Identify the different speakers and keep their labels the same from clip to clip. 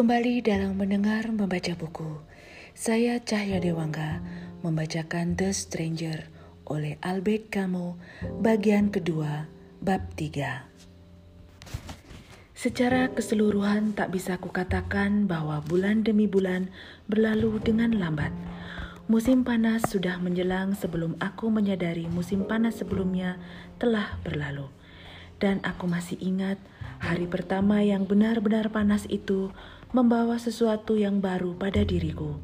Speaker 1: kembali dalam mendengar membaca buku. Saya Cahya Dewangga membacakan The Stranger oleh Albert Camus bagian kedua bab 3. Secara keseluruhan tak bisa kukatakan bahwa bulan demi bulan berlalu dengan lambat. Musim panas sudah menjelang sebelum aku menyadari musim panas sebelumnya telah berlalu. Dan aku masih ingat hari pertama yang benar-benar panas itu membawa sesuatu yang baru pada diriku.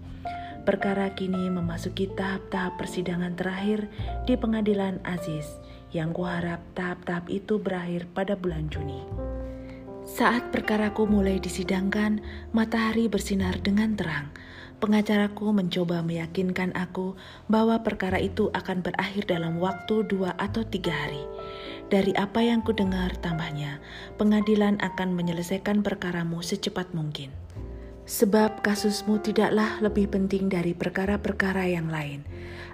Speaker 1: Perkara kini memasuki tahap-tahap persidangan terakhir di pengadilan Aziz, yang kuharap tahap-tahap itu berakhir pada bulan Juni. Saat perkaraku mulai disidangkan, matahari bersinar dengan terang. Pengacaraku mencoba meyakinkan aku bahwa perkara itu akan berakhir dalam waktu dua atau tiga hari. Dari apa yang kudengar tambahnya, pengadilan akan menyelesaikan perkaramu secepat mungkin. Sebab kasusmu tidaklah lebih penting dari perkara-perkara yang lain.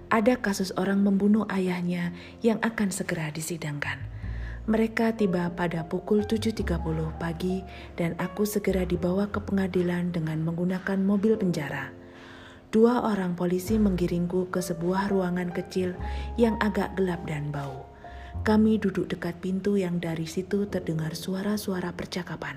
Speaker 1: Ada kasus orang membunuh ayahnya yang akan segera disidangkan. Mereka tiba pada pukul 7.30 pagi dan aku segera dibawa ke pengadilan dengan menggunakan mobil penjara. Dua orang polisi menggiringku ke sebuah ruangan kecil yang agak gelap dan bau. Kami duduk dekat pintu yang dari situ terdengar suara-suara percakapan.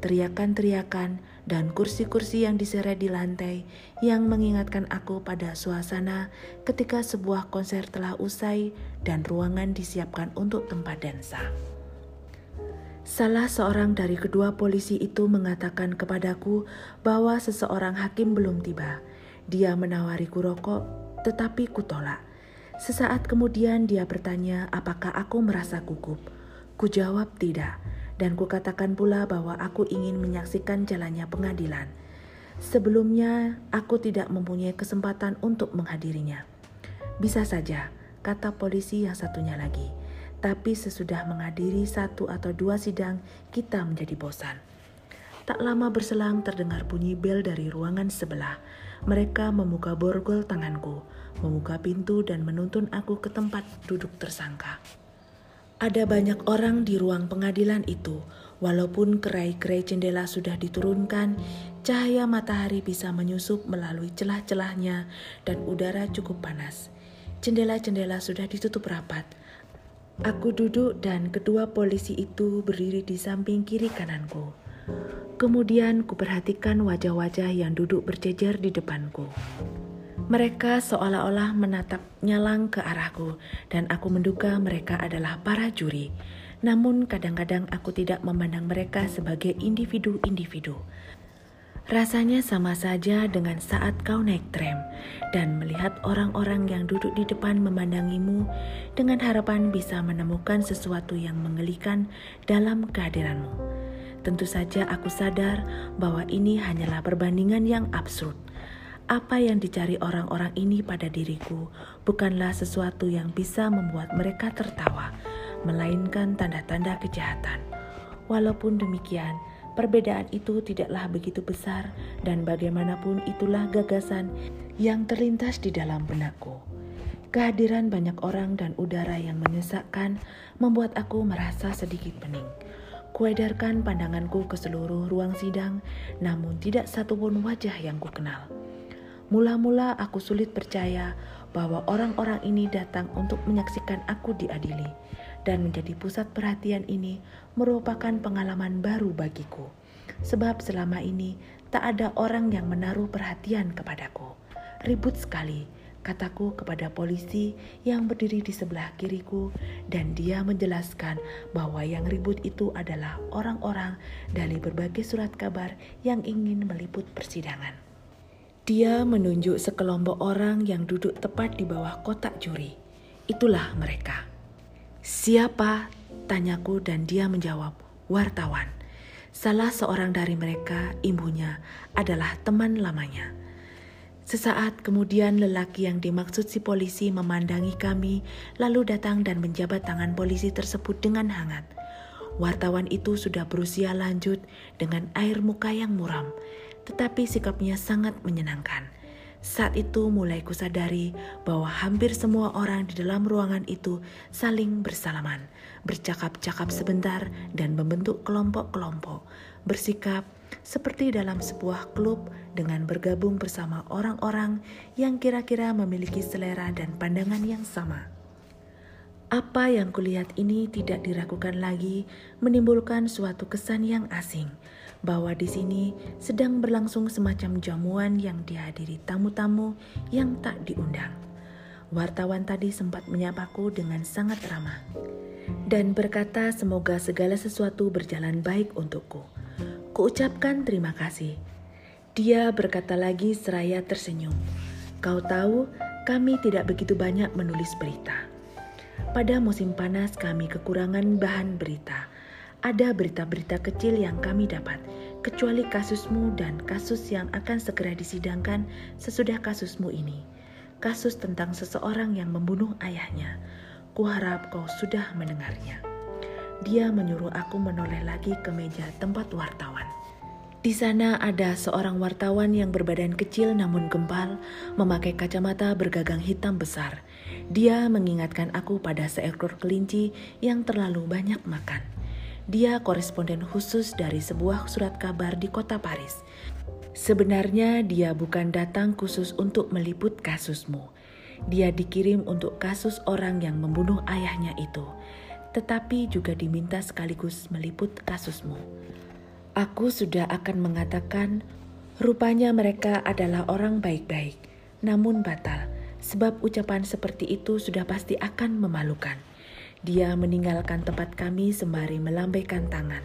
Speaker 1: Teriakan-teriakan dan kursi-kursi yang diseret di lantai yang mengingatkan aku pada suasana ketika sebuah konser telah usai dan ruangan disiapkan untuk tempat dansa. Salah seorang dari kedua polisi itu mengatakan kepadaku bahwa seseorang hakim belum tiba. Dia menawariku rokok, tetapi kutolak. Sesaat kemudian dia bertanya apakah aku merasa gugup. Ku jawab tidak, dan kukatakan pula bahwa aku ingin menyaksikan jalannya pengadilan. Sebelumnya, aku tidak mempunyai kesempatan untuk menghadirinya. Bisa saja, kata polisi yang satunya lagi. Tapi sesudah menghadiri satu atau dua sidang, kita menjadi bosan. Tak lama berselang terdengar bunyi bel dari ruangan sebelah. Mereka membuka borgol tanganku membuka pintu dan menuntun aku ke tempat duduk tersangka. Ada banyak orang di ruang pengadilan itu, walaupun kerai-kerai jendela sudah diturunkan, cahaya matahari bisa menyusup melalui celah-celahnya dan udara cukup panas. Jendela-jendela sudah ditutup rapat. Aku duduk dan kedua polisi itu berdiri di samping kiri kananku. Kemudian kuperhatikan wajah-wajah yang duduk berjejer di depanku. Mereka seolah-olah menatap nyalang ke arahku, dan aku menduga mereka adalah para juri. Namun, kadang-kadang aku tidak memandang mereka sebagai individu-individu. Rasanya sama saja dengan saat kau naik tram dan melihat orang-orang yang duduk di depan memandangimu dengan harapan bisa menemukan sesuatu yang menggelikan dalam kehadiranmu. Tentu saja, aku sadar bahwa ini hanyalah perbandingan yang absurd apa yang dicari orang-orang ini pada diriku bukanlah sesuatu yang bisa membuat mereka tertawa, melainkan tanda-tanda kejahatan. Walaupun demikian, perbedaan itu tidaklah begitu besar, dan bagaimanapun itulah gagasan yang terlintas di dalam benakku. Kehadiran banyak orang dan udara yang menyesakkan membuat aku merasa sedikit pening. Kuedarkan pandanganku ke seluruh ruang sidang, namun tidak satupun wajah yang kukenal. kenal. Mula-mula aku sulit percaya bahwa orang-orang ini datang untuk menyaksikan aku diadili, dan menjadi pusat perhatian ini merupakan pengalaman baru bagiku, sebab selama ini tak ada orang yang menaruh perhatian kepadaku. Ribut sekali, kataku kepada polisi yang berdiri di sebelah kiriku, dan dia menjelaskan bahwa yang ribut itu adalah orang-orang dari berbagai surat kabar yang ingin meliput persidangan. Dia menunjuk sekelompok orang yang duduk tepat di bawah kotak juri. Itulah mereka. Siapa? Tanyaku dan dia menjawab, wartawan. Salah seorang dari mereka, ibunya, adalah teman lamanya. Sesaat kemudian lelaki yang dimaksud si polisi memandangi kami, lalu datang dan menjabat tangan polisi tersebut dengan hangat. Wartawan itu sudah berusia lanjut dengan air muka yang muram tetapi sikapnya sangat menyenangkan. Saat itu mulai kusadari bahwa hampir semua orang di dalam ruangan itu saling bersalaman, bercakap-cakap sebentar dan membentuk kelompok-kelompok, bersikap seperti dalam sebuah klub dengan bergabung bersama orang-orang yang kira-kira memiliki selera dan pandangan yang sama. Apa yang kulihat ini tidak diragukan lagi, menimbulkan suatu kesan yang asing bahwa di sini sedang berlangsung semacam jamuan yang dihadiri tamu-tamu yang tak diundang. Wartawan tadi sempat menyapaku dengan sangat ramah dan berkata semoga segala sesuatu berjalan baik untukku. Kuucapkan terima kasih. Dia berkata lagi seraya tersenyum. Kau tahu, kami tidak begitu banyak menulis berita. Pada musim panas kami kekurangan bahan berita. Ada berita-berita kecil yang kami dapat, kecuali kasusmu dan kasus yang akan segera disidangkan sesudah kasusmu ini. Kasus tentang seseorang yang membunuh ayahnya. Kuharap kau sudah mendengarnya. Dia menyuruh aku menoleh lagi ke meja tempat wartawan. Di sana ada seorang wartawan yang berbadan kecil namun gempal, memakai kacamata bergagang hitam besar. Dia mengingatkan aku pada seekor kelinci yang terlalu banyak makan. Dia koresponden khusus dari sebuah surat kabar di kota Paris. Sebenarnya dia bukan datang khusus untuk meliput kasusmu. Dia dikirim untuk kasus orang yang membunuh ayahnya itu tetapi juga diminta sekaligus meliput kasusmu. Aku sudah akan mengatakan, rupanya mereka adalah orang baik-baik, namun batal, sebab ucapan seperti itu sudah pasti akan memalukan. Dia meninggalkan tempat kami sembari melambaikan tangan.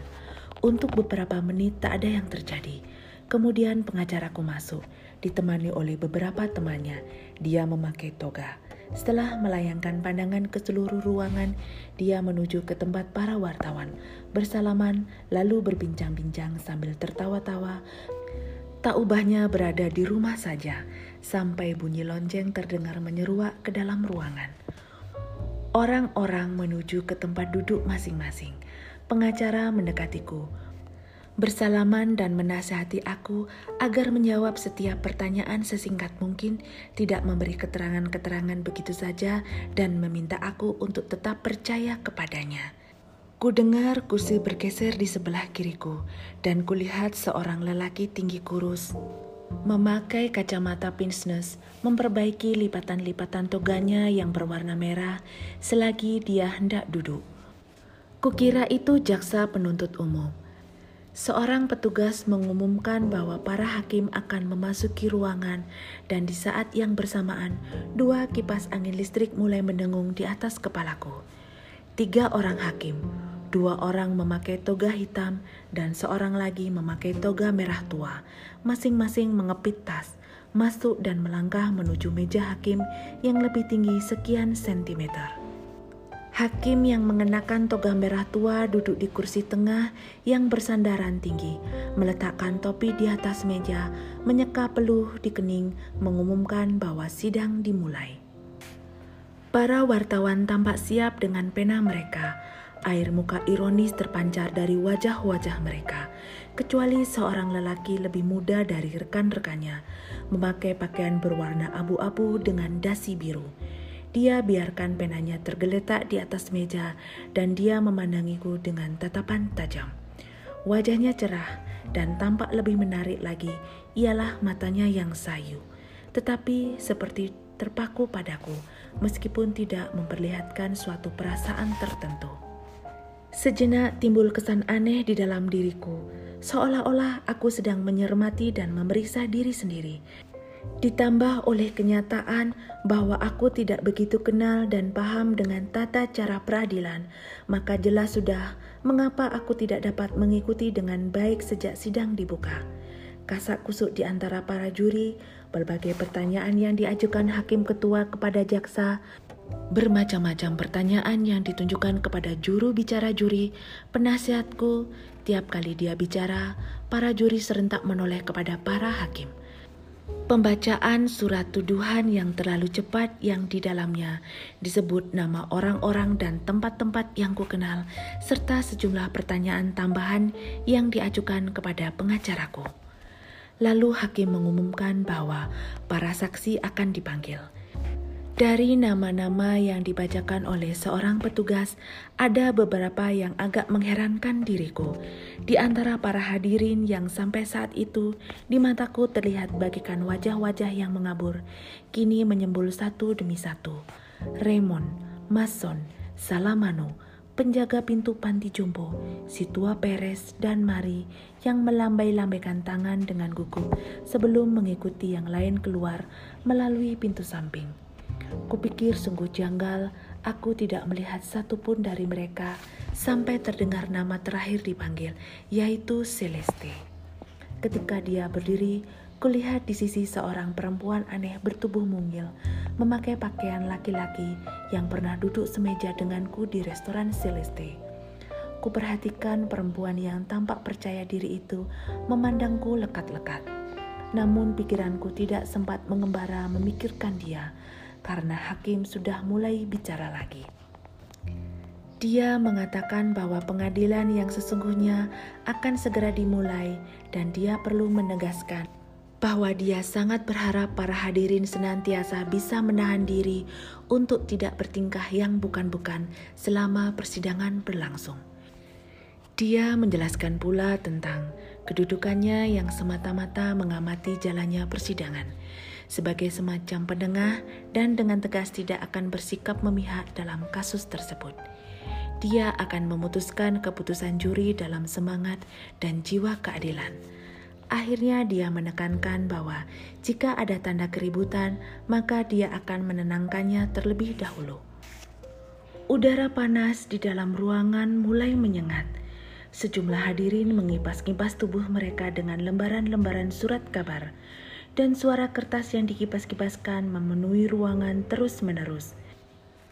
Speaker 1: Untuk beberapa menit tak ada yang terjadi. Kemudian pengacaraku masuk, ditemani oleh beberapa temannya. Dia memakai toga. Setelah melayangkan pandangan ke seluruh ruangan, dia menuju ke tempat para wartawan, bersalaman lalu berbincang-bincang sambil tertawa-tawa. Tak ubahnya berada di rumah saja, sampai bunyi lonceng terdengar menyeruak ke dalam ruangan. Orang-orang menuju ke tempat duduk masing-masing. Pengacara mendekatiku, bersalaman dan menasihati aku agar menjawab setiap pertanyaan sesingkat mungkin, tidak memberi keterangan-keterangan begitu saja, dan meminta aku untuk tetap percaya kepadanya. Ku dengar kursi bergeser di sebelah kiriku, dan kulihat seorang lelaki tinggi kurus memakai kacamata pince-nez, memperbaiki lipatan-lipatan toganya yang berwarna merah selagi dia hendak duduk. Kukira itu jaksa penuntut umum. Seorang petugas mengumumkan bahwa para hakim akan memasuki ruangan, dan di saat yang bersamaan, dua kipas angin listrik mulai mendengung di atas kepalaku. Tiga orang hakim, dua orang memakai toga hitam, dan seorang lagi memakai toga merah tua, masing-masing mengepit tas, masuk dan melangkah menuju meja hakim yang lebih tinggi sekian sentimeter. Hakim yang mengenakan toga merah tua duduk di kursi tengah yang bersandaran tinggi, meletakkan topi di atas meja, menyeka peluh di kening, mengumumkan bahwa sidang dimulai. Para wartawan tampak siap dengan pena mereka. Air muka ironis terpancar dari wajah-wajah mereka, kecuali seorang lelaki lebih muda dari rekan-rekannya, memakai pakaian berwarna abu-abu dengan dasi biru. Dia biarkan penanya tergeletak di atas meja dan dia memandangiku dengan tatapan tajam. Wajahnya cerah dan tampak lebih menarik lagi ialah matanya yang sayu, tetapi seperti terpaku padaku meskipun tidak memperlihatkan suatu perasaan tertentu. Sejenak timbul kesan aneh di dalam diriku, seolah-olah aku sedang menyermati dan memeriksa diri sendiri ditambah oleh kenyataan bahwa aku tidak begitu kenal dan paham dengan tata cara peradilan, maka jelas sudah mengapa aku tidak dapat mengikuti dengan baik sejak sidang dibuka. Kasak kusuk di antara para juri, berbagai pertanyaan yang diajukan hakim ketua kepada jaksa, bermacam-macam pertanyaan yang ditunjukkan kepada juru bicara juri, penasihatku, tiap kali dia bicara, para juri serentak menoleh kepada para hakim – Pembacaan surat tuduhan yang terlalu cepat yang di dalamnya disebut nama orang-orang dan tempat-tempat yang kukenal serta sejumlah pertanyaan tambahan yang diajukan kepada pengacaraku. Lalu hakim mengumumkan bahwa para saksi akan dipanggil. Dari nama-nama yang dibacakan oleh seorang petugas, ada beberapa yang agak mengherankan diriku. Di antara para hadirin yang sampai saat itu di mataku terlihat bagikan wajah-wajah yang mengabur, kini menyembul satu demi satu. Raymond, Mason, Salamano, penjaga pintu panti jompo, si tua Peres dan Mari yang melambai-lambaikan tangan dengan gugup sebelum mengikuti yang lain keluar melalui pintu samping. Kupikir sungguh janggal, aku tidak melihat satupun dari mereka sampai terdengar nama terakhir dipanggil, yaitu Celeste. Ketika dia berdiri, kulihat di sisi seorang perempuan aneh bertubuh mungil, memakai pakaian laki-laki yang pernah duduk semeja denganku di restoran Celeste. Kuperhatikan perempuan yang tampak percaya diri itu memandangku lekat-lekat. Namun pikiranku tidak sempat mengembara memikirkan dia, karena hakim sudah mulai bicara lagi. Dia mengatakan bahwa pengadilan yang sesungguhnya akan segera dimulai, dan dia perlu menegaskan bahwa dia sangat berharap para hadirin senantiasa bisa menahan diri untuk tidak bertingkah yang bukan-bukan selama persidangan berlangsung. Dia menjelaskan pula tentang kedudukannya yang semata-mata mengamati jalannya persidangan sebagai semacam penengah dan dengan tegas tidak akan bersikap memihak dalam kasus tersebut. Dia akan memutuskan keputusan juri dalam semangat dan jiwa keadilan. Akhirnya dia menekankan bahwa jika ada tanda keributan, maka dia akan menenangkannya terlebih dahulu. Udara panas di dalam ruangan mulai menyengat. Sejumlah hadirin mengipas-kipas tubuh mereka dengan lembaran-lembaran surat kabar dan suara kertas yang dikipas-kipaskan memenuhi ruangan terus-menerus.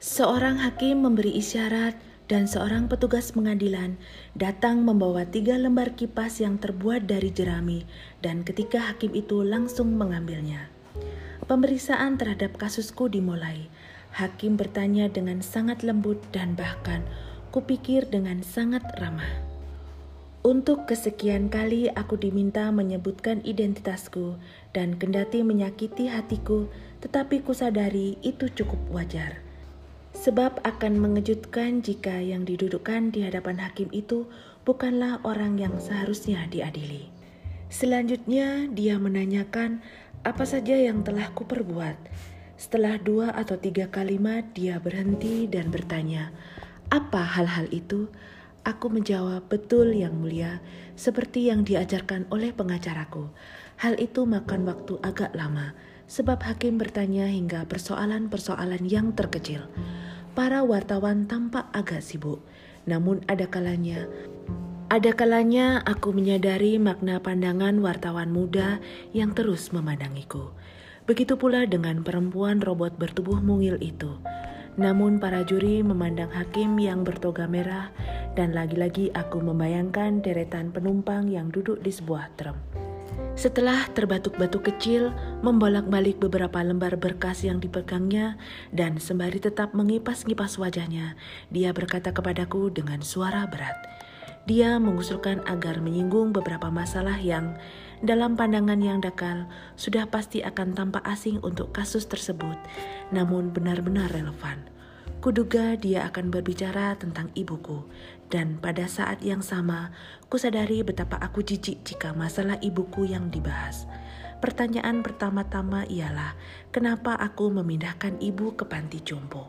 Speaker 1: Seorang hakim memberi isyarat dan seorang petugas pengadilan datang membawa tiga lembar kipas yang terbuat dari jerami dan ketika hakim itu langsung mengambilnya. Pemeriksaan terhadap kasusku dimulai. Hakim bertanya dengan sangat lembut dan bahkan kupikir dengan sangat ramah. Untuk kesekian kali aku diminta menyebutkan identitasku dan kendati menyakiti hatiku, tetapi kusadari itu cukup wajar. Sebab akan mengejutkan jika yang didudukkan di hadapan hakim itu bukanlah orang yang seharusnya diadili. Selanjutnya dia menanyakan apa saja yang telah kuperbuat. Setelah dua atau tiga kalimat dia berhenti dan bertanya, apa hal-hal itu? Aku menjawab, betul yang mulia, seperti yang diajarkan oleh pengacaraku. Hal itu makan waktu agak lama, sebab hakim bertanya hingga persoalan-persoalan yang terkecil. Para wartawan tampak agak sibuk, namun ada kalanya ada kalanya aku menyadari makna pandangan wartawan muda yang terus memandangiku. Begitu pula dengan perempuan robot bertubuh mungil itu. Namun para juri memandang hakim yang bertoga merah dan lagi-lagi aku membayangkan deretan penumpang yang duduk di sebuah tram. Setelah terbatuk-batuk kecil, membolak-balik beberapa lembar berkas yang dipegangnya dan sembari tetap mengipas-ngipas wajahnya, dia berkata kepadaku dengan suara berat. Dia mengusulkan agar menyinggung beberapa masalah yang dalam pandangan yang dakal sudah pasti akan tampak asing untuk kasus tersebut, namun benar-benar relevan. Kuduga dia akan berbicara tentang ibuku, dan pada saat yang sama, kusadari betapa aku jijik jika masalah ibuku yang dibahas. Pertanyaan pertama-tama ialah, kenapa aku memindahkan ibu ke panti jompo?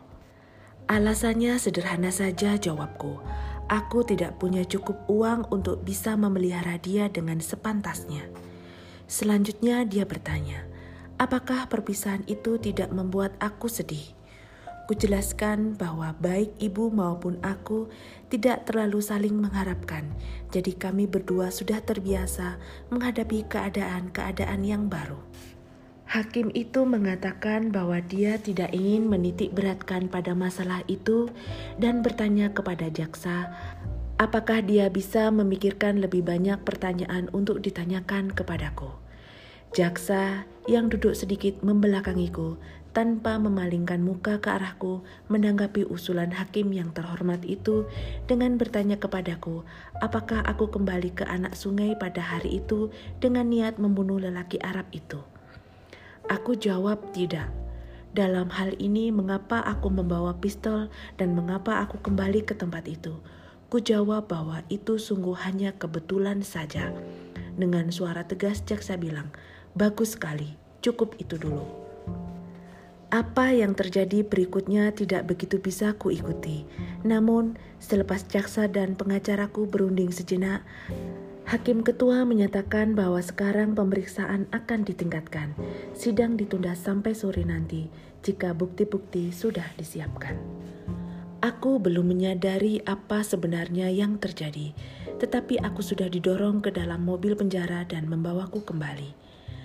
Speaker 1: Alasannya sederhana saja jawabku. Aku tidak punya cukup uang untuk bisa memelihara dia dengan sepantasnya. Selanjutnya dia bertanya, apakah perpisahan itu tidak membuat aku sedih? Kujelaskan bahwa baik ibu maupun aku tidak terlalu saling mengharapkan, jadi kami berdua sudah terbiasa menghadapi keadaan-keadaan yang baru. Hakim itu mengatakan bahwa dia tidak ingin menitik beratkan pada masalah itu dan bertanya kepada jaksa apakah dia bisa memikirkan lebih banyak pertanyaan untuk ditanyakan kepadaku. Jaksa yang duduk sedikit membelakangiku tanpa memalingkan muka ke arahku menanggapi usulan hakim yang terhormat itu dengan bertanya kepadaku apakah aku kembali ke anak sungai pada hari itu dengan niat membunuh lelaki Arab itu. Aku jawab tidak. Dalam hal ini, mengapa aku membawa pistol dan mengapa aku kembali ke tempat itu? Ku jawab bahwa itu sungguh hanya kebetulan saja. Dengan suara tegas, jaksa bilang, "Bagus sekali, cukup itu dulu." Apa yang terjadi berikutnya tidak begitu bisa kuikuti. Namun, selepas jaksa dan pengacaraku berunding sejenak, Hakim ketua menyatakan bahwa sekarang pemeriksaan akan ditingkatkan. Sidang ditunda sampai sore nanti jika bukti-bukti sudah disiapkan. Aku belum menyadari apa sebenarnya yang terjadi, tetapi aku sudah didorong ke dalam mobil penjara dan membawaku kembali.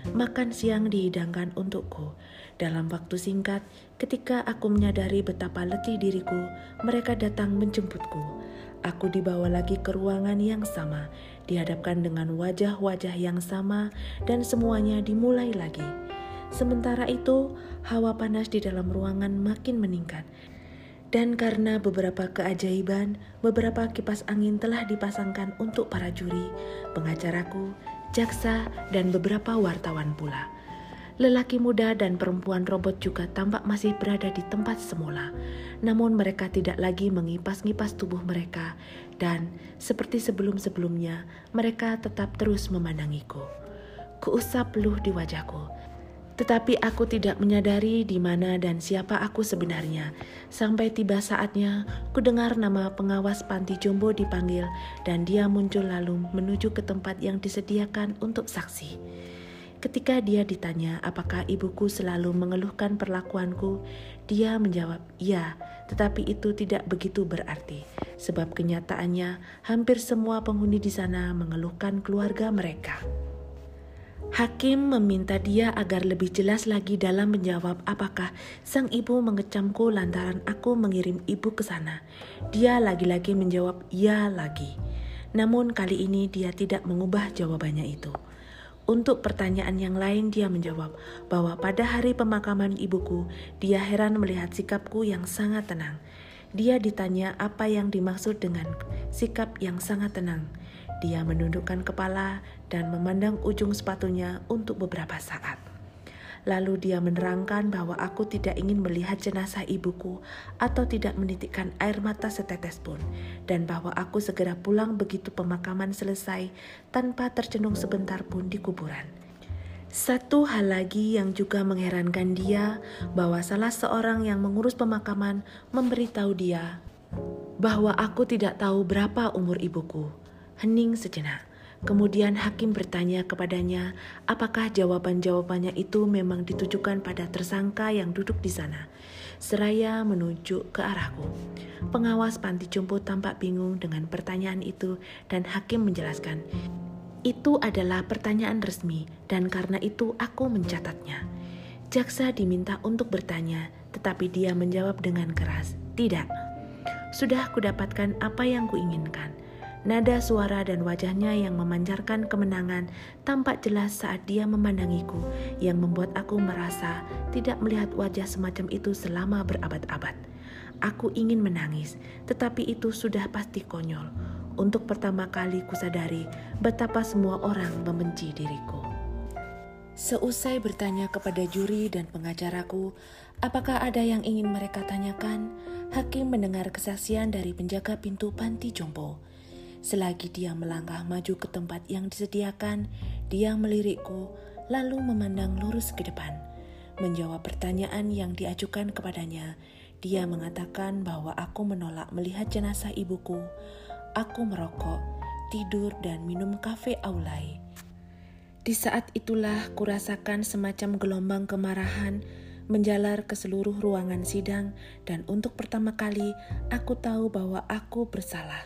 Speaker 1: Makan siang dihidangkan untukku. Dalam waktu singkat, ketika aku menyadari betapa letih diriku, mereka datang menjemputku. Aku dibawa lagi ke ruangan yang sama, dihadapkan dengan wajah-wajah yang sama, dan semuanya dimulai lagi. Sementara itu, hawa panas di dalam ruangan makin meningkat. Dan karena beberapa keajaiban, beberapa kipas angin telah dipasangkan untuk para juri, pengacaraku, jaksa, dan beberapa wartawan pula. Lelaki muda dan perempuan robot juga tampak masih berada di tempat semula, namun mereka tidak lagi mengipas-ngipas tubuh mereka, dan seperti sebelum-sebelumnya, mereka tetap terus memandangiku. Kuusap peluh di wajahku, tetapi aku tidak menyadari di mana dan siapa aku sebenarnya. Sampai tiba saatnya, ku dengar nama pengawas panti jombo dipanggil, dan dia muncul lalu menuju ke tempat yang disediakan untuk saksi. Ketika dia ditanya apakah ibuku selalu mengeluhkan perlakuanku, dia menjawab, "Ya, tetapi itu tidak begitu berarti, sebab kenyataannya hampir semua penghuni di sana mengeluhkan keluarga mereka." Hakim meminta dia agar lebih jelas lagi dalam menjawab apakah sang ibu mengecamku lantaran aku mengirim ibu ke sana. Dia lagi-lagi menjawab ya lagi. Namun kali ini dia tidak mengubah jawabannya itu. Untuk pertanyaan yang lain, dia menjawab bahwa pada hari pemakaman ibuku, dia heran melihat sikapku yang sangat tenang. Dia ditanya apa yang dimaksud dengan sikap yang sangat tenang. Dia menundukkan kepala dan memandang ujung sepatunya untuk beberapa saat. Lalu dia menerangkan bahwa aku tidak ingin melihat jenazah ibuku atau tidak menitikkan air mata setetes pun, dan bahwa aku segera pulang begitu pemakaman selesai tanpa tercenung sebentar pun di kuburan. Satu hal lagi yang juga mengherankan dia bahwa salah seorang yang mengurus pemakaman memberitahu dia bahwa aku tidak tahu berapa umur ibuku. Hening sejenak. Kemudian hakim bertanya kepadanya, apakah jawaban-jawabannya itu memang ditujukan pada tersangka yang duduk di sana. Seraya menunjuk ke arahku. Pengawas panti jompo tampak bingung dengan pertanyaan itu dan hakim menjelaskan, itu adalah pertanyaan resmi dan karena itu aku mencatatnya. Jaksa diminta untuk bertanya, tetapi dia menjawab dengan keras, "Tidak. Sudah kudapatkan apa yang kuinginkan." Nada suara dan wajahnya yang memancarkan kemenangan tampak jelas saat dia memandangiku, yang membuat aku merasa tidak melihat wajah semacam itu selama berabad-abad. Aku ingin menangis, tetapi itu sudah pasti konyol. Untuk pertama kali kusadari betapa semua orang membenci diriku. Seusai bertanya kepada juri dan pengacaraku, apakah ada yang ingin mereka tanyakan, hakim mendengar kesaksian dari penjaga pintu panti jompo. Selagi dia melangkah maju ke tempat yang disediakan, dia melirikku, lalu memandang lurus ke depan. Menjawab pertanyaan yang diajukan kepadanya, dia mengatakan bahwa aku menolak melihat jenazah ibuku. Aku merokok, tidur, dan minum kafe aulai. Di saat itulah kurasakan semacam gelombang kemarahan menjalar ke seluruh ruangan sidang, dan untuk pertama kali aku tahu bahwa aku bersalah.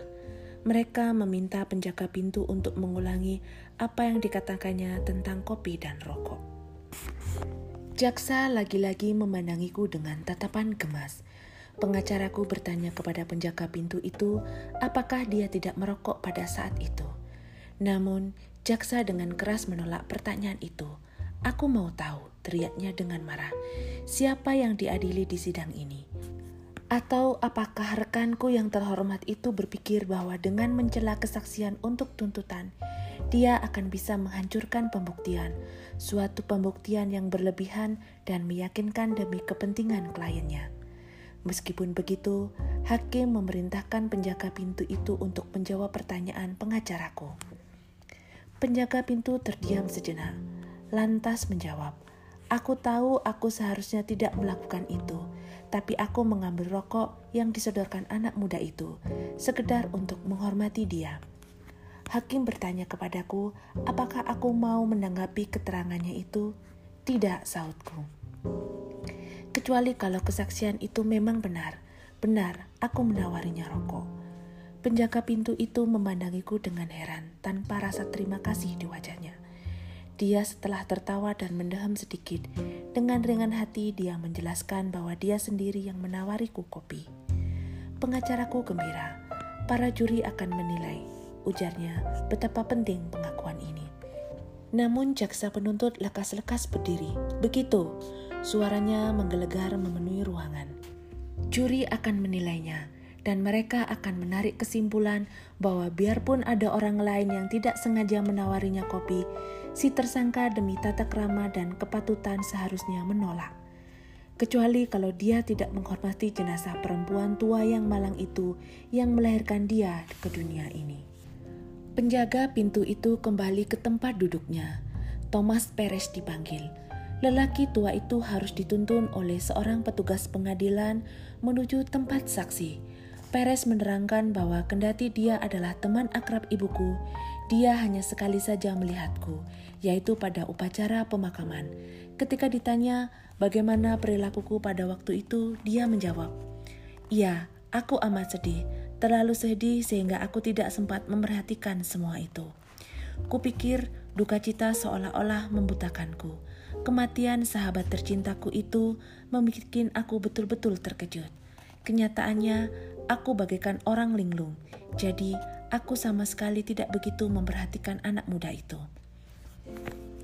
Speaker 1: Mereka meminta penjaga pintu untuk mengulangi apa yang dikatakannya tentang kopi dan rokok. Jaksa lagi-lagi memandangiku dengan tatapan gemas. Pengacaraku bertanya kepada penjaga pintu itu apakah dia tidak merokok pada saat itu. Namun, jaksa dengan keras menolak pertanyaan itu. Aku mau tahu, teriaknya dengan marah. Siapa yang diadili di sidang ini? Atau apakah rekanku yang terhormat itu berpikir bahwa dengan mencela kesaksian untuk tuntutan, dia akan bisa menghancurkan pembuktian, suatu pembuktian yang berlebihan dan meyakinkan demi kepentingan kliennya. Meskipun begitu, hakim memerintahkan penjaga pintu itu untuk menjawab pertanyaan pengacaraku. Penjaga pintu terdiam sejenak, lantas menjawab, "Aku tahu aku seharusnya tidak melakukan itu." Tapi aku mengambil rokok yang disodorkan anak muda itu, sekedar untuk menghormati dia. Hakim bertanya kepadaku, apakah aku mau menanggapi keterangannya itu? Tidak, sautku. Kecuali kalau kesaksian itu memang benar. Benar, aku menawarinya rokok. Penjaga pintu itu memandangiku dengan heran, tanpa rasa terima kasih di wajahnya. Dia setelah tertawa dan mendaham sedikit, dengan ringan hati dia menjelaskan bahwa dia sendiri yang menawariku kopi. Pengacaraku gembira, para juri akan menilai, ujarnya, betapa penting pengakuan ini. Namun jaksa penuntut lekas-lekas berdiri. Begitu, suaranya menggelegar memenuhi ruangan. Juri akan menilainya, dan mereka akan menarik kesimpulan bahwa biarpun ada orang lain yang tidak sengaja menawarinya kopi, si tersangka demi tata krama dan kepatutan seharusnya menolak. Kecuali kalau dia tidak menghormati jenazah perempuan tua yang malang itu yang melahirkan dia ke dunia ini. Penjaga pintu itu kembali ke tempat duduknya. Thomas Perez dipanggil. Lelaki tua itu harus dituntun oleh seorang petugas pengadilan menuju tempat saksi. Perez menerangkan bahwa kendati dia adalah teman akrab ibuku, dia hanya sekali saja melihatku, yaitu pada upacara pemakaman. Ketika ditanya bagaimana perilakuku pada waktu itu, dia menjawab, "Iya, aku amat sedih, terlalu sedih sehingga aku tidak sempat memperhatikan semua itu. Kupikir duka cita seolah-olah membutakanku. Kematian sahabat tercintaku itu membuat aku betul-betul terkejut. Kenyataannya, aku bagaikan orang linglung, jadi aku sama sekali tidak begitu memperhatikan anak muda itu.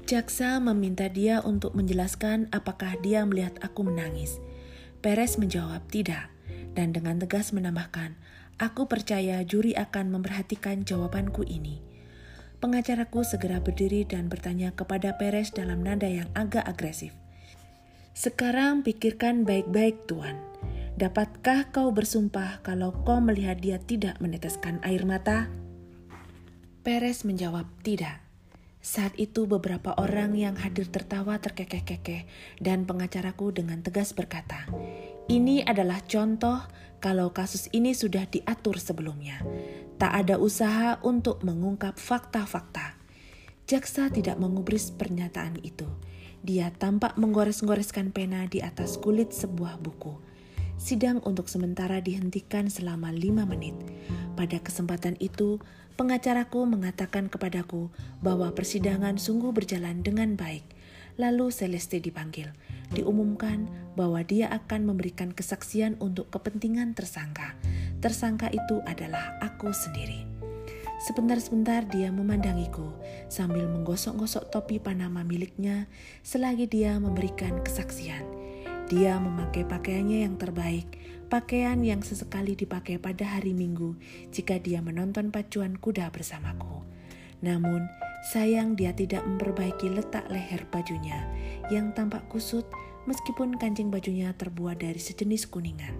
Speaker 1: Jaksa meminta dia untuk menjelaskan apakah dia melihat aku menangis. Perez menjawab tidak, dan dengan tegas menambahkan, aku percaya juri akan memperhatikan jawabanku ini. Pengacaraku segera berdiri dan bertanya kepada Perez dalam nada yang agak agresif. Sekarang pikirkan baik-baik, Tuan. Dapatkah kau bersumpah kalau kau melihat dia tidak meneteskan air mata? Perez menjawab tidak. Saat itu beberapa orang yang hadir tertawa terkekeh-kekeh dan pengacaraku dengan tegas berkata, ini adalah contoh kalau kasus ini sudah diatur sebelumnya. Tak ada usaha untuk mengungkap fakta-fakta. Jaksa tidak mengubris pernyataan itu. Dia tampak menggores-goreskan pena di atas kulit sebuah buku sidang untuk sementara dihentikan selama lima menit. Pada kesempatan itu, pengacaraku mengatakan kepadaku bahwa persidangan sungguh berjalan dengan baik. Lalu Celeste dipanggil. Diumumkan bahwa dia akan memberikan kesaksian untuk kepentingan tersangka. Tersangka itu adalah aku sendiri. Sebentar-sebentar dia memandangiku sambil menggosok-gosok topi Panama miliknya selagi dia memberikan kesaksian. Dia memakai pakaiannya yang terbaik, pakaian yang sesekali dipakai pada hari Minggu jika dia menonton pacuan kuda bersamaku. Namun, sayang dia tidak memperbaiki letak leher bajunya yang tampak kusut meskipun kancing bajunya terbuat dari sejenis kuningan.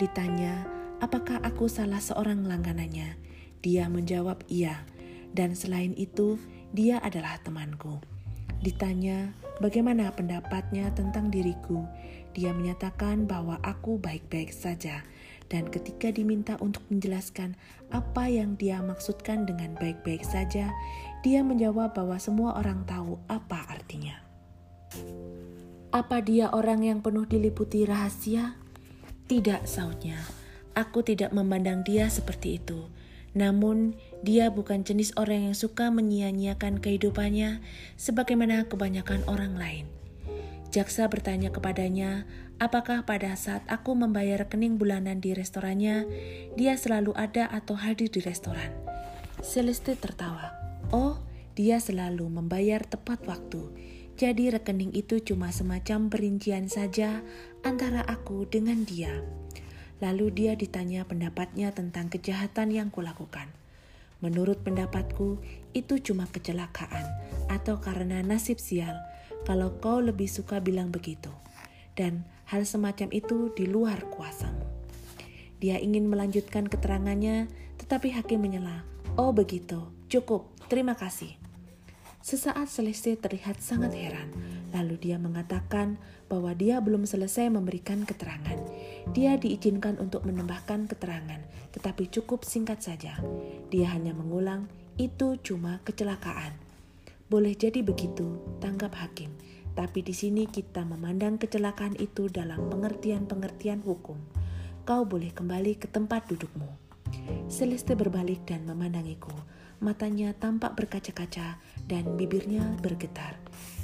Speaker 1: Ditanya, apakah aku salah seorang langganannya? Dia menjawab iya, dan selain itu, dia adalah temanku. Ditanya bagaimana pendapatnya tentang diriku, dia menyatakan bahwa aku baik-baik saja. Dan ketika diminta untuk menjelaskan apa yang dia maksudkan dengan baik-baik saja, dia menjawab bahwa semua orang tahu apa artinya. Apa dia orang yang penuh diliputi rahasia? Tidak, sautnya. Aku tidak memandang dia seperti itu. Namun, dia bukan jenis orang yang suka menyia-nyiakan kehidupannya sebagaimana kebanyakan orang lain. Jaksa bertanya kepadanya, apakah pada saat aku membayar rekening bulanan di restorannya, dia selalu ada atau hadir di restoran. Celeste tertawa. Oh, dia selalu membayar tepat waktu. Jadi rekening itu cuma semacam perincian saja antara aku dengan dia. Lalu dia ditanya pendapatnya tentang kejahatan yang kulakukan. Menurut pendapatku, itu cuma kecelakaan atau karena nasib sial. Kalau kau lebih suka bilang begitu, dan hal semacam itu di luar kuasamu. Dia ingin melanjutkan keterangannya, tetapi hakim menyela. Oh begitu, cukup, terima kasih. Sesaat Celeste terlihat sangat heran, lalu dia mengatakan bahwa dia belum selesai memberikan keterangan. Dia diizinkan untuk menambahkan keterangan, tetapi cukup singkat saja. Dia hanya mengulang, itu cuma kecelakaan. Boleh jadi begitu, tanggap hakim. Tapi di sini kita memandang kecelakaan itu dalam pengertian-pengertian hukum. Kau boleh kembali ke tempat dudukmu. Celeste berbalik dan memandangiku matanya tampak berkaca-kaca dan bibirnya bergetar.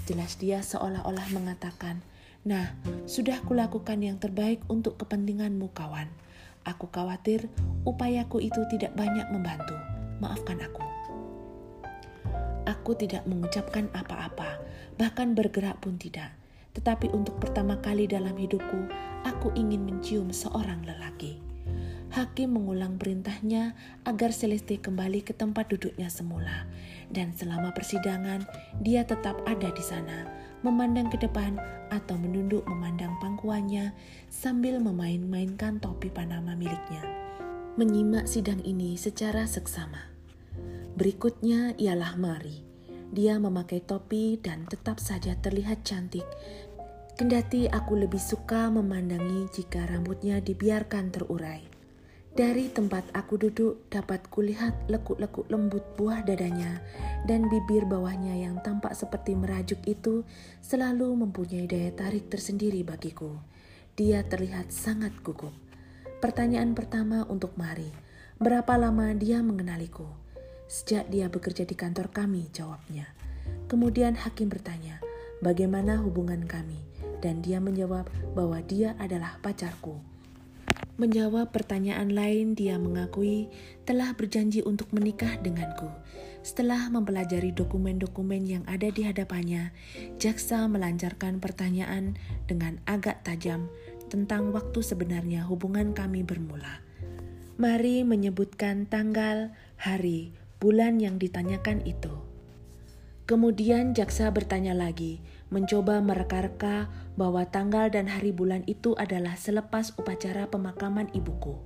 Speaker 1: Jelas dia seolah-olah mengatakan, Nah, sudah kulakukan yang terbaik untuk kepentinganmu kawan. Aku khawatir upayaku itu tidak banyak membantu. Maafkan aku. Aku tidak mengucapkan apa-apa, bahkan bergerak pun tidak. Tetapi untuk pertama kali dalam hidupku, aku ingin mencium seorang lelaki. Hakim mengulang perintahnya agar Celeste kembali ke tempat duduknya semula. Dan selama persidangan, dia tetap ada di sana, memandang ke depan atau menunduk memandang pangkuannya sambil memain-mainkan topi Panama miliknya. Menyimak sidang ini secara seksama. Berikutnya ialah Mari. Dia memakai topi dan tetap saja terlihat cantik. Kendati aku lebih suka memandangi jika rambutnya dibiarkan terurai. Dari tempat aku duduk dapat kulihat lekuk-lekuk lembut buah dadanya dan bibir bawahnya yang tampak seperti merajuk itu selalu mempunyai daya tarik tersendiri bagiku. Dia terlihat sangat gugup. Pertanyaan pertama untuk Mari, berapa lama dia mengenaliku? Sejak dia bekerja di kantor kami, jawabnya. Kemudian hakim bertanya, bagaimana hubungan kami? Dan dia menjawab bahwa dia adalah pacarku. Menjawab pertanyaan lain, dia mengakui telah berjanji untuk menikah denganku. Setelah mempelajari dokumen-dokumen yang ada di hadapannya, jaksa melancarkan pertanyaan dengan agak tajam tentang waktu sebenarnya hubungan kami bermula. Mari menyebutkan tanggal, hari, bulan yang ditanyakan itu. Kemudian jaksa bertanya lagi, mencoba mereka-reka bahwa tanggal dan hari bulan itu adalah selepas upacara pemakaman ibuku.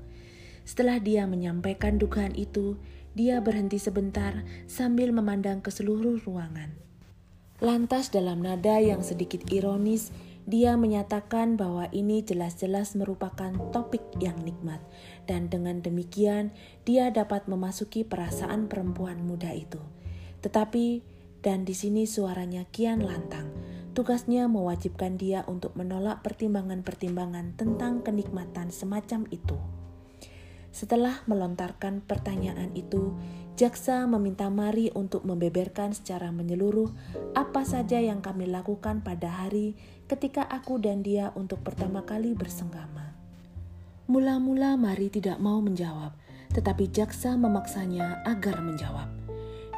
Speaker 1: Setelah dia menyampaikan dugaan itu, dia berhenti sebentar sambil memandang ke seluruh ruangan. Lantas dalam nada yang sedikit ironis, dia menyatakan bahwa ini jelas-jelas merupakan topik yang nikmat, dan dengan demikian dia dapat memasuki perasaan perempuan muda itu. Tetapi, dan di sini suaranya kian lantang, Tugasnya mewajibkan dia untuk menolak pertimbangan-pertimbangan tentang kenikmatan semacam itu. Setelah melontarkan pertanyaan itu, jaksa meminta Mari untuk membeberkan secara menyeluruh apa saja yang kami lakukan pada hari ketika aku dan dia untuk pertama kali bersenggama. Mula-mula Mari tidak mau menjawab, tetapi jaksa memaksanya agar menjawab.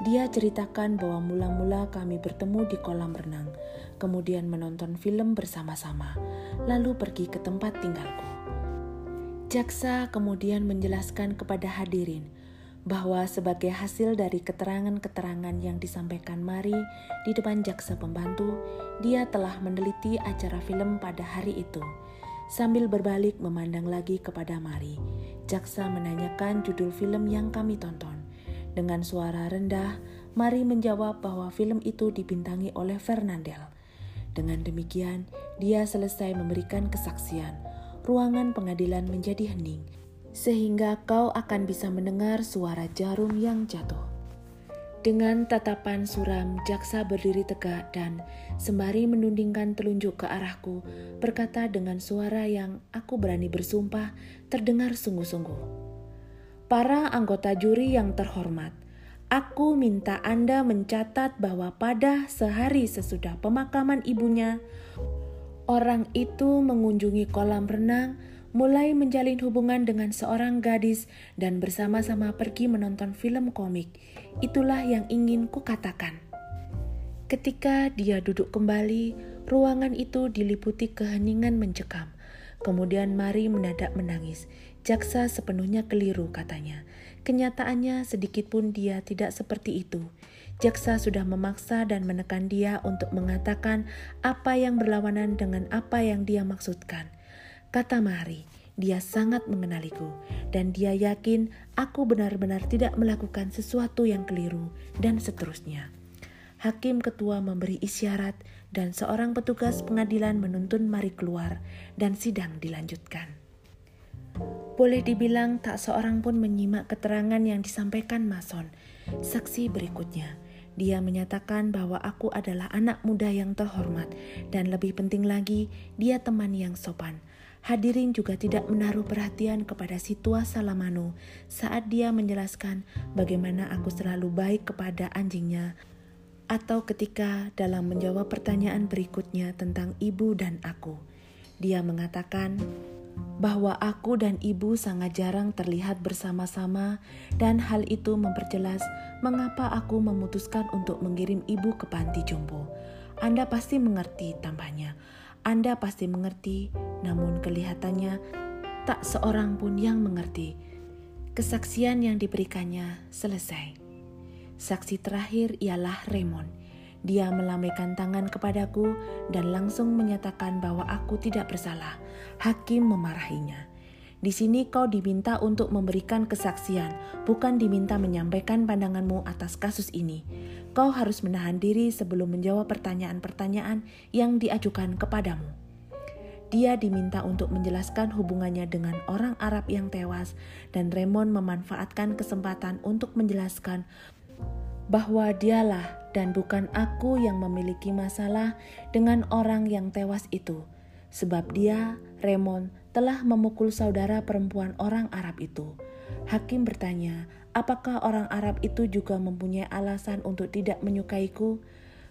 Speaker 1: Dia ceritakan bahwa mula-mula kami bertemu di kolam renang, kemudian menonton film bersama-sama, lalu pergi ke tempat tinggalku. Jaksa kemudian menjelaskan kepada hadirin bahwa sebagai hasil dari keterangan-keterangan yang disampaikan Mari di depan jaksa pembantu, dia telah meneliti acara film pada hari itu. Sambil berbalik memandang lagi kepada Mari, jaksa menanyakan judul film yang kami tonton. Dengan suara rendah, Mari menjawab bahwa film itu dibintangi oleh Fernandel. Dengan demikian, dia selesai memberikan kesaksian. Ruangan pengadilan menjadi hening, sehingga kau akan bisa mendengar suara jarum yang jatuh. Dengan tatapan suram, jaksa berdiri tegak dan sembari menundingkan telunjuk ke arahku, berkata dengan suara yang aku berani bersumpah terdengar sungguh-sungguh. Para anggota juri yang terhormat, aku minta Anda mencatat bahwa pada sehari sesudah pemakaman ibunya, orang itu mengunjungi kolam renang, mulai menjalin hubungan dengan seorang gadis, dan bersama-sama pergi menonton film komik. Itulah yang ingin kukatakan. Ketika dia duduk kembali, ruangan itu diliputi keheningan mencekam. Kemudian Mari mendadak menangis. Jaksa sepenuhnya keliru katanya. Kenyataannya sedikit pun dia tidak seperti itu. Jaksa sudah memaksa dan menekan dia untuk mengatakan apa yang berlawanan dengan apa yang dia maksudkan. Kata Mari, dia sangat mengenaliku dan dia yakin aku benar-benar tidak melakukan sesuatu yang keliru dan seterusnya. Hakim ketua memberi isyarat dan seorang petugas pengadilan menuntun Mari keluar dan sidang dilanjutkan. Boleh dibilang tak seorang pun menyimak keterangan yang disampaikan Mason. Saksi berikutnya, dia menyatakan bahwa aku adalah anak muda yang terhormat dan lebih penting lagi, dia teman yang sopan. Hadirin juga tidak menaruh perhatian kepada Situa Salamano saat dia menjelaskan bagaimana aku selalu baik kepada anjingnya atau ketika dalam menjawab pertanyaan berikutnya tentang ibu dan aku. Dia mengatakan bahwa aku dan ibu sangat jarang terlihat bersama-sama dan hal itu memperjelas mengapa aku memutuskan untuk mengirim ibu ke panti jompo. Anda pasti mengerti tambahnya. Anda pasti mengerti, namun kelihatannya tak seorang pun yang mengerti. Kesaksian yang diberikannya selesai. Saksi terakhir ialah Raymond. Dia melambaikan tangan kepadaku dan langsung menyatakan bahwa aku tidak bersalah. Hakim memarahinya. Di sini kau diminta untuk memberikan kesaksian, bukan diminta menyampaikan pandanganmu atas kasus ini. Kau harus menahan diri sebelum menjawab pertanyaan-pertanyaan yang diajukan kepadamu. Dia diminta untuk menjelaskan hubungannya dengan orang Arab yang tewas, dan Raymond memanfaatkan kesempatan untuk menjelaskan bahwa dialah dan bukan aku yang memiliki masalah dengan orang yang tewas itu, sebab dia, Raymond, telah memukul saudara perempuan orang Arab itu. Hakim bertanya, apakah orang Arab itu juga mempunyai alasan untuk tidak menyukaiku?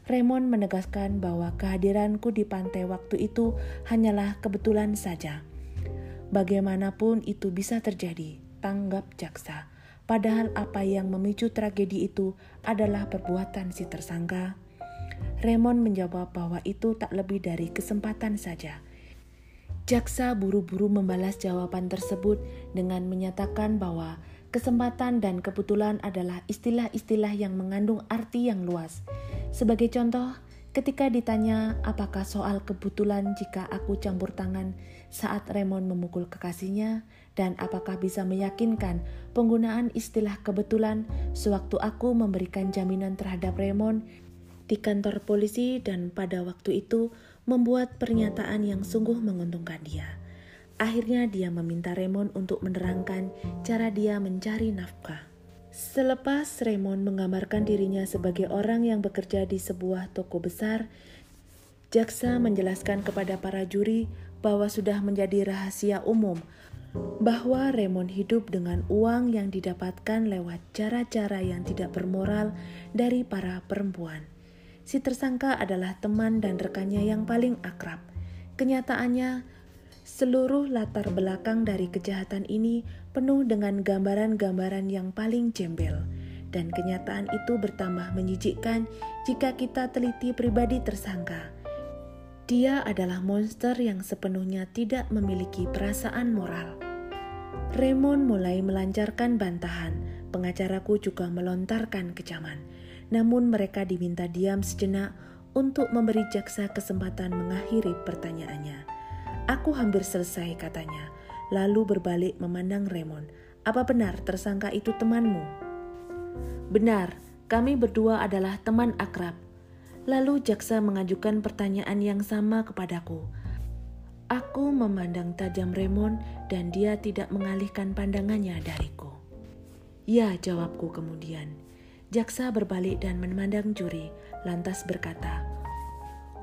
Speaker 1: Raymond menegaskan bahwa kehadiranku di pantai waktu itu hanyalah kebetulan saja. Bagaimanapun itu bisa terjadi, tanggap jaksa. Padahal apa yang memicu tragedi itu adalah perbuatan si tersangka. Raymond menjawab bahwa itu tak lebih dari kesempatan saja. Jaksa buru-buru membalas jawaban tersebut dengan menyatakan bahwa kesempatan dan kebetulan adalah istilah-istilah yang mengandung arti yang luas. Sebagai contoh, Ketika ditanya apakah soal kebetulan jika aku campur tangan saat Raymond memukul kekasihnya dan apakah bisa meyakinkan penggunaan istilah kebetulan sewaktu aku memberikan jaminan terhadap Raymond di kantor polisi dan pada waktu itu membuat pernyataan yang sungguh menguntungkan dia. Akhirnya dia meminta Raymond untuk menerangkan cara dia mencari nafkah. Selepas Raymond menggambarkan dirinya sebagai orang yang bekerja di sebuah toko besar, jaksa menjelaskan kepada para juri bahwa sudah menjadi rahasia umum bahwa Raymond hidup dengan uang yang didapatkan lewat cara-cara yang tidak bermoral dari para perempuan. Si tersangka adalah teman dan rekannya yang paling akrab. Kenyataannya, Seluruh latar belakang dari kejahatan ini penuh dengan gambaran-gambaran yang paling jembel, dan kenyataan itu bertambah menyijikkan jika kita teliti pribadi tersangka. Dia adalah monster yang sepenuhnya tidak memiliki perasaan moral. Raymond mulai melancarkan bantahan, pengacaraku juga melontarkan kecaman. Namun mereka diminta diam sejenak untuk memberi jaksa kesempatan mengakhiri pertanyaannya. Aku hampir selesai katanya, lalu berbalik memandang Raymond. Apa benar tersangka itu temanmu? Benar, kami berdua adalah teman akrab. Lalu jaksa mengajukan pertanyaan yang sama kepadaku. Aku memandang tajam Raymond dan dia tidak mengalihkan pandangannya dariku. Ya, jawabku kemudian. Jaksa berbalik dan memandang juri, lantas berkata,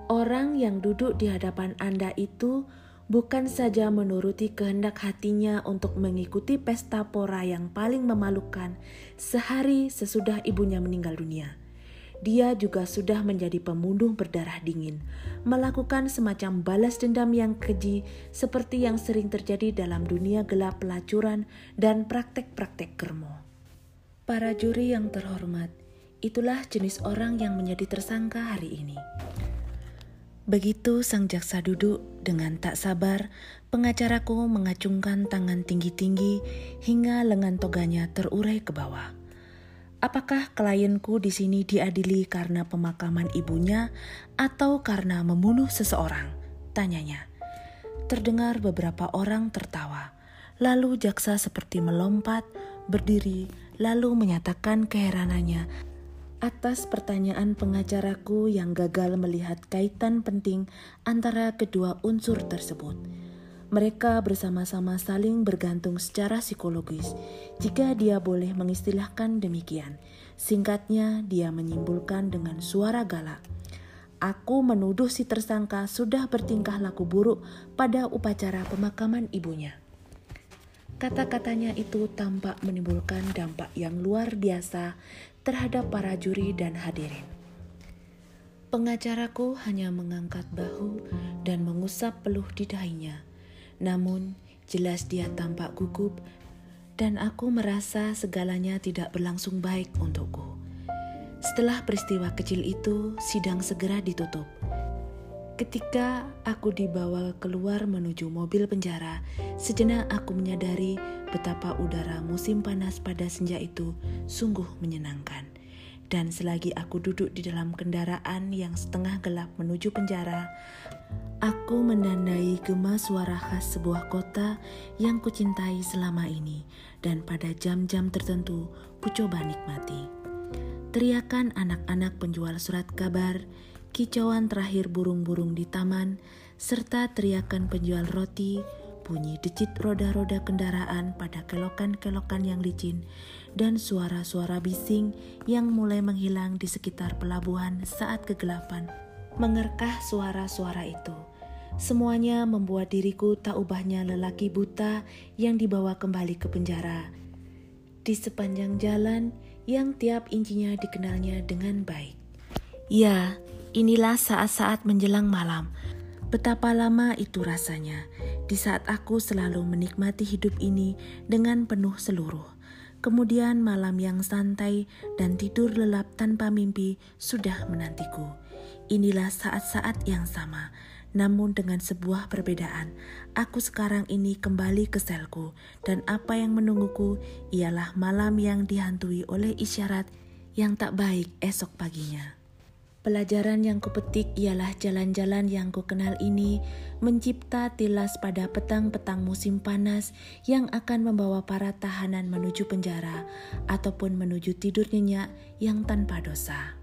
Speaker 1: Orang yang duduk di hadapan Anda itu bukan saja menuruti kehendak hatinya untuk mengikuti pesta pora yang paling memalukan sehari sesudah ibunya meninggal dunia. Dia juga sudah menjadi pembunuh berdarah dingin, melakukan semacam balas dendam yang keji seperti yang sering terjadi dalam dunia gelap pelacuran dan praktek-praktek kermo. Para juri yang terhormat, itulah jenis orang yang menjadi tersangka hari ini. Begitu sang jaksa duduk dengan tak sabar, pengacaraku mengacungkan tangan tinggi-tinggi hingga lengan toganya terurai ke bawah. Apakah klienku di sini diadili karena pemakaman ibunya atau karena membunuh seseorang? Tanyanya. Terdengar beberapa orang tertawa. Lalu jaksa seperti melompat, berdiri, lalu menyatakan keheranannya atas pertanyaan pengacaraku yang gagal melihat kaitan penting antara kedua unsur tersebut. Mereka bersama-sama saling bergantung secara psikologis, jika dia boleh mengistilahkan demikian. Singkatnya, dia menyimpulkan dengan suara galak. Aku menuduh si tersangka sudah bertingkah laku buruk pada upacara pemakaman ibunya. Kata-katanya itu tampak menimbulkan dampak yang luar biasa terhadap para juri dan hadirin. Pengacaraku hanya mengangkat bahu dan mengusap peluh di dahinya namun, jelas dia tampak gugup, dan aku merasa segalanya tidak berlangsung baik untukku. Setelah peristiwa kecil itu, sidang segera ditutup. Ketika aku dibawa keluar menuju mobil penjara, sejenak aku menyadari betapa udara musim panas pada senja itu sungguh menyenangkan. Dan selagi aku duduk di dalam kendaraan yang setengah gelap menuju penjara, Aku menandai gema suara khas sebuah kota yang kucintai selama ini dan pada jam-jam tertentu ku coba nikmati. Teriakan anak-anak penjual surat kabar, kicauan terakhir burung-burung di taman, serta teriakan penjual roti, bunyi decit roda-roda kendaraan pada kelokan-kelokan yang licin, dan suara-suara bising yang mulai menghilang di sekitar pelabuhan saat kegelapan mengerkah suara-suara itu. Semuanya membuat diriku tak ubahnya lelaki buta yang dibawa kembali ke penjara. Di sepanjang jalan yang tiap incinya dikenalnya dengan baik. Ya, inilah saat-saat menjelang malam. Betapa lama itu rasanya, di saat aku selalu menikmati hidup ini dengan penuh seluruh. Kemudian malam yang santai dan tidur lelap tanpa mimpi sudah menantiku. Inilah saat-saat yang sama, namun dengan sebuah perbedaan. Aku sekarang ini kembali ke selku, dan apa yang menungguku ialah malam yang dihantui oleh isyarat yang tak baik esok paginya. Pelajaran yang kupetik ialah jalan-jalan yang kukenal ini mencipta tilas pada petang-petang musim panas yang akan membawa para tahanan menuju penjara ataupun menuju tidur nyenyak yang tanpa dosa.